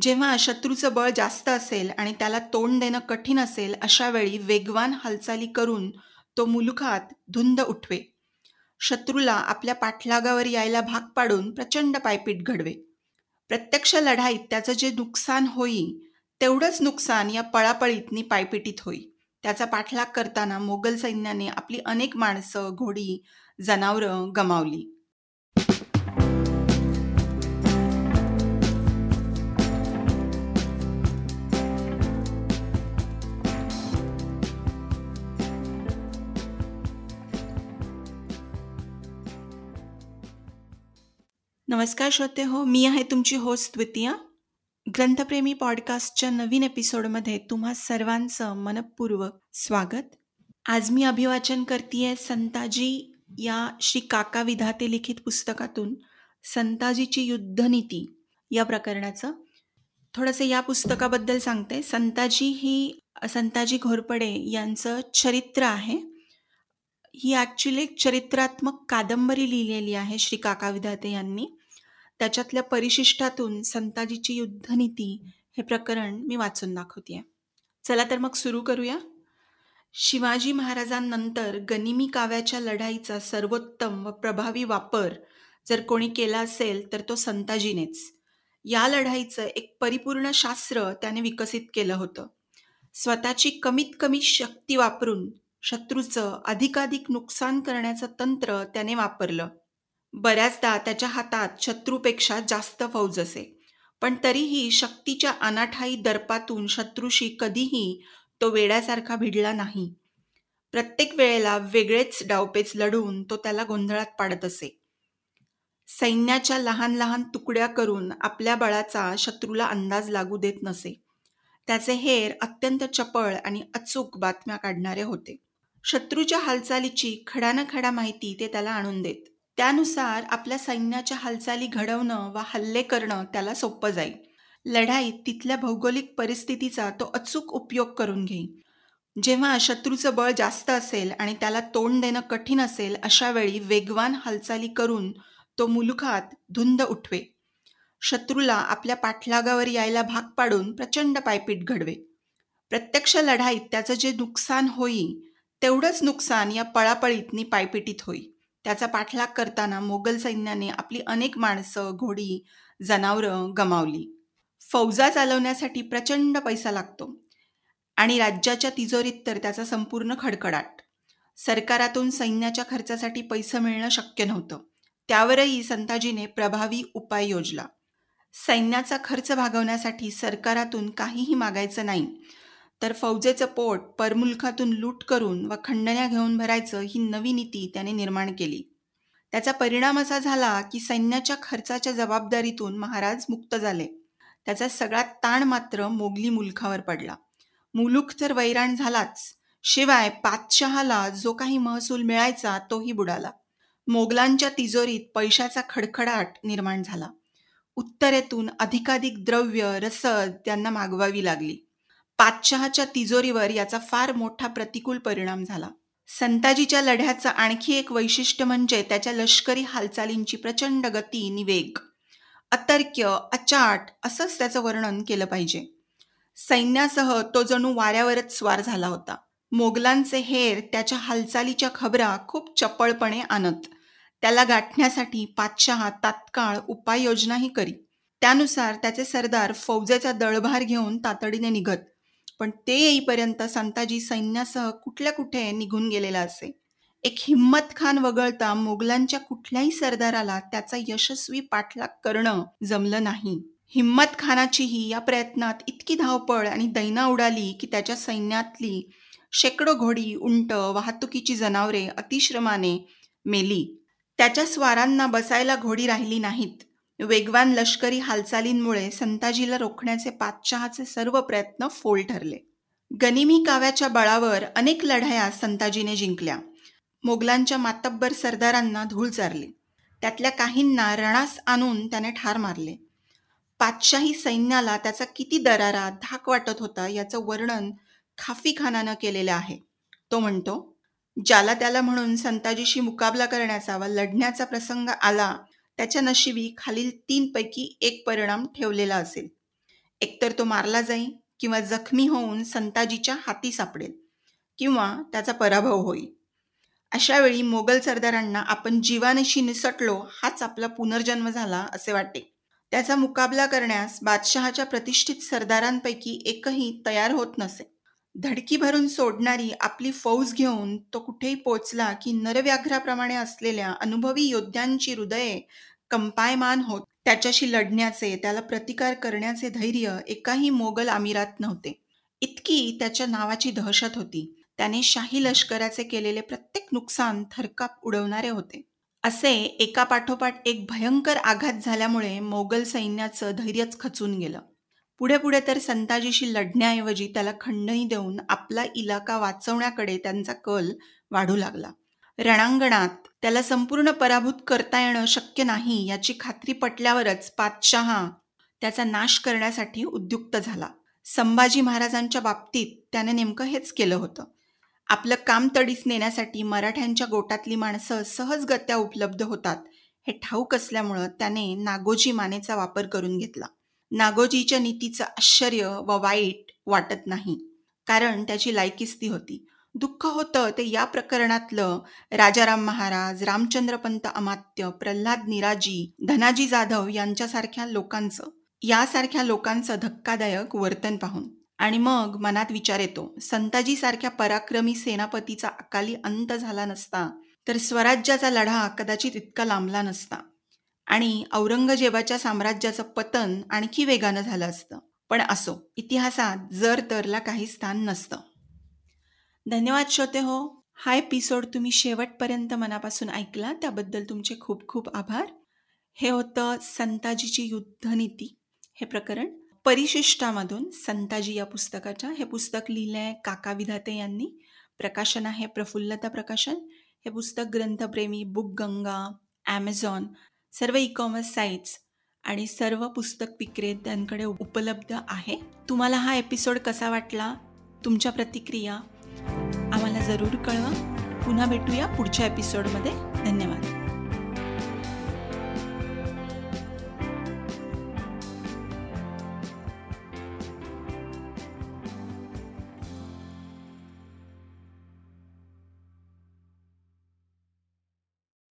जेव्हा शत्रूचं बळ जास्त असेल आणि त्याला तोंड देणं कठीण असेल अशा वेळी वेगवान हालचाली करून तो मुलुखात धुंद उठवे. शत्रूला आपल्या पाठलागावर यायला भाग पाडून प्रचंड पायपीट घडवे. प्रत्यक्ष लढाईत त्याचं जे नुकसान होई तेवढंच नुकसान या पळापळीतनी पायपिटीत होई. त्याचा पाठलाग करताना मोगल सैन्याने आपली अनेक माणसं घोडी जनावरं गमावली. नमस्कार श्रोते हो मी आहे तुमची होस्ट द्वितीया. ग्रंथप्रेमी पॉडकास्टच्या नवीन एपिसोडमध्ये तुम्हा सर्वांचं मनपूर्वक स्वागत. आज मी अभिवाचन करते संताजी या श्री काका विधाते लिखित पुस्तकातून संताजीची युद्धनीती या प्रकरणाचं. थोडंसं या पुस्तकाबद्दल सांगते. संताजी ही संताजी घोरपडे यांचं चरित्र आहे. ही ॲक्च्युली एक चरित्रात्मक कादंबरी लिहिलेली आहे श्री काका विधाते यांनी. त्याच्यातल्या परिशिष्टातून संताजीची युद्धनीती हे प्रकरण मी वाचून दाखवते चला तर मग सुरू करूया. शिवाजी महाराजांनंतर गनिमी काव्याच्या लढाईचा सर्वोत्तम व प्रभावी वापर जर कोणी केला असेल तर तो संताजीनेच. या लढाईचं एक परिपूर्ण शास्त्र त्याने विकसित केलं होतं. स्वतःची कमीत कमी शक्ती वापरून शत्रूचं अधिकाधिक नुकसान करण्याचं तंत्र त्याने वापरलं. बऱ्याचदा त्याच्या हातात शत्रूपेक्षा जास्त फौज असे. पण तरीही शक्तीच्या अनाठाई दर्पातून शत्रूशी कधीही तो वेड्यासारखा भिडला नाही. प्रत्येक वेळेला वेगळेच डावपेच लढून तो त्याला गोंधळात पाडत असे. सैन्याच्या लहान लहान तुकड्या करून आपल्या बळाचा शत्रूला अंदाज लागू देत नसे. त्याचे हेर अत्यंत चपळ आणि अचूक बातम्या काढणारे होते. शत्रूच्या हालचालीची खडानखडा माहिती ते त्याला आणून देत. त्यानुसार आपल्या सैन्याच्या हालचाली घडवणं व हल्ले करणं त्याला सोपं जाईल. लढाईत तिथल्या भौगोलिक परिस्थितीचा तो अचूक उपयोग करून घेईल. जेव्हा शत्रूचं बळ जास्त असेल आणि त्याला तोंड देणं कठीण असेल अशा वेळी वेगवान हालचाली करून तो मुलुखात धुंद उठवे. शत्रूला आपल्या पाठलागावर यायला भाग पाडून प्रचंड पायपीट घडवे. प्रत्यक्ष लढाईत त्याचं जे नुकसान होई तेवढंच नुकसान या पळापळीतनी पायपिटीत होई त्याचा पाठलाग करताना मोगल सैन्याने आपली अनेक माणसं घोडी जनावरं गमावली. फौजा चालवण्यासाठी प्रचंड पैसा लागतो आणि राज्याच्या तिजोरीत तर त्याचा संपूर्ण खडखडाट. सरकारातून सैन्याच्या खर्चासाठी पैसे मिळणं शक्य नव्हतं. त्यावरही संताजीने प्रभावी उपाय योजला. सैन्याचा खर्च भागवण्यासाठी सरकारातून काहीही मागायचं नाही. तर फौजेचं पोट परमुलखातून लूट करून व खंडण्या घेऊन भरायचं ही नवी नीती त्याने निर्माण केली. त्याचा परिणाम असा झाला की सैन्याच्या खर्चाच्या जबाबदारीतून महाराज मुक्त झाले. त्याचा सगळा ताण मात्र मोगली मुलखावर पडला. मुलूक तर वैराण झालाच. शिवाय पातशहाला जो काही महसूल मिळायचा तोही बुडाला. मोगलांच्या तिजोरीत पैशाचा खडखडाट निर्माण झाला. उत्तरेतून अधिकाधिक द्रव्य रसद त्यांना मागवावी लागली. पातशहाच्या तिजोरीवर याचा फार मोठा प्रतिकूल परिणाम झाला. संताजीच्या लढ्याचं आणखी एक वैशिष्ट्य म्हणजे त्याच्या लष्करी हालचालींची प्रचंड गती निवेग अतर्क्य अचाट असंच त्याचं वर्णन केलं पाहिजे. सैन्यासह तो जणू वाऱ्यावरच स्वार झाला होता. मोगलांचे हेर त्याच्या हालचालीच्या खबरा खूप चपळपणे आणत. त्याला गाठण्यासाठी पातशहा तात्काळ उपाययोजनाही करी. त्यानुसार त्याचे सरदार फौजेचा दळभार घेऊन तातडीने निघत. पण ते येईपर्यंत संताजी सैन्यासह कुठल्या कुठे निघून गेलेला असे. एक हिम्मत खान वगळता मोगलांच्या कुठल्याही सरदाराला त्याचा यशस्वी पाठलाग करणं जमलं नाही. हिम्मत खानाचीही या प्रयत्नात इतकी धावपळ आणि दैना उडाली की त्याच्या सैन्यातली शेकडो घोडी उंट वाहतुकीची जनावरे अतिश्रमाने मेली. त्याच्या स्वारांना बसायला घोडी राहिली नाहीत. वेगवान लष्करी हालचालींमुळे संताजीला रोखण्याचे पातशहाचे सर्व प्रयत्न फोल ठरले. गनिमी काव्याच्या बळावर अनेक लढाया संताजीने जिंकल्या. मोगलांच्या मातब्बर सरदारांना धूळ चारली. त्यातल्या काहींना रणास आणून त्याने ठार मारले. पातशाही सैन्याला त्याचा किती दरारा धाक वाटत होता याचं वर्णन खाफी खानानं केलेलं आहे. तो म्हणतो ज्याला त्याला म्हणून संताजीशी मुकाबला करण्याचा व लढण्याचा प्रसंग आला त्याच्या नशिबी खालील तीनपैकी एक परिणाम ठेवलेला असेल. एकतर तो मारला जाईल किंवा जखमी होऊन संताजीच्या हाती सापडेल किंवा त्याचा पराभव होईल. अशा वेळी मोगल सरदारांना आपण जीवानशी निसटलो हाच आपला पुनर्जन्म झाला असे वाटे त्याचा मुकाबला करण्यास बादशहाच्या प्रतिष्ठित सरदारांपैकी एकही तयार होत नसे. धडकी भरून सोडणारी आपली फौज घेऊन तो कुठेही पोचला की नरव्याघ्राप्रमाणे असलेल्या अनुभवी योद्ध्यांची हृदये कंपायमान होत त्याच्याशी लढण्याचे त्याला प्रतिकार करण्याचे धैर्य एकाही मोगल आमिरात नव्हते. इतकी त्याच्या नावाची दहशत होती. त्याने शाही लष्कराचे केलेले प्रत्येक नुकसान थरकाप उडवणारे होते. असे एका पाठोपाठ एक भयंकर आघात झाल्यामुळे मोगल सैन्याचं धैर्यच खचून गेलं. पुढे पुढे तर संताजीशी लढण्याऐवजी त्याला खंडणी देऊन आपला इलाका वाचवण्याकडे त्यांचा कल वाढू लागला. रणांगणात त्याला संपूर्ण पराभूत करता येणं शक्य नाही याची खात्री पटल्यावरच पातशहा त्याचा नाश करण्यासाठी उद्युक्त झाला. संभाजी महाराजांच्या बाबतीत त्याने नेमकं हेच केलं होतं. आपलं काम तडीस नेण्यासाठी मराठ्यांच्या गोटातली माणसं सहजगत्या उपलब्ध होतात हे ठाऊक असल्यामुळं त्याने नागोजी मानेचा वापर करून घेतला. नागोजीच्या नीतीचं आश्चर्य व वाईट वाटत नाही. कारण त्याची लायकिस्ती होती. दुःख होतं ते या प्रकरणातलं. राजाराम महाराज रामचंद्रपंत अमात्य प्रल्हाद निराजी धनाजी जाधव यांच्यासारख्या लोकांचं. यासारख्या लोकांचं धक्कादायक वर्तन पाहून. आणि मग मनात विचार येतो संताजीसारख्या पराक्रमी सेनापतीचा अकाली अंत झाला नसता तर स्वराज्याचा लढा कदाचित इतका लांबला नसता. आणि औरंगजेबाच्या साम्राज्याचं पतन आणखी वेगानं झालं असतं. पण असो इतिहासात जर तरला काही स्थान नसतं. धन्यवाद श्रोते हो. हा एपिसोड तुम्ही शेवटपर्यंत मनापासून ऐकला त्याबद्दल तुमचे खूप खूप आभार. हे होतं संताजीची युद्धनीती. हे प्रकरण परिशिष्टामधून संताजी या पुस्तकाच्या हे पुस्तक लिहिलं आहे काका विधाते यांनी प्रकाशन आहे प्रफुल्लता प्रकाशन हे पुस्तक ग्रंथप्रेमी बुक गंगा ॲमेझॉन सर्व ई कॉमर्स साईट्स आणि सर्व पुस्तक विक्रेत्यांकडे उपलब्ध आहे. तुम्हाला हा एपिसोड कसा वाटला? तुमच्या प्रतिक्रिया? आम्हाला जरूर कळवा. पुन्हा भेटूया पुढच्या एपिसोडमध्ये धन्यवाद.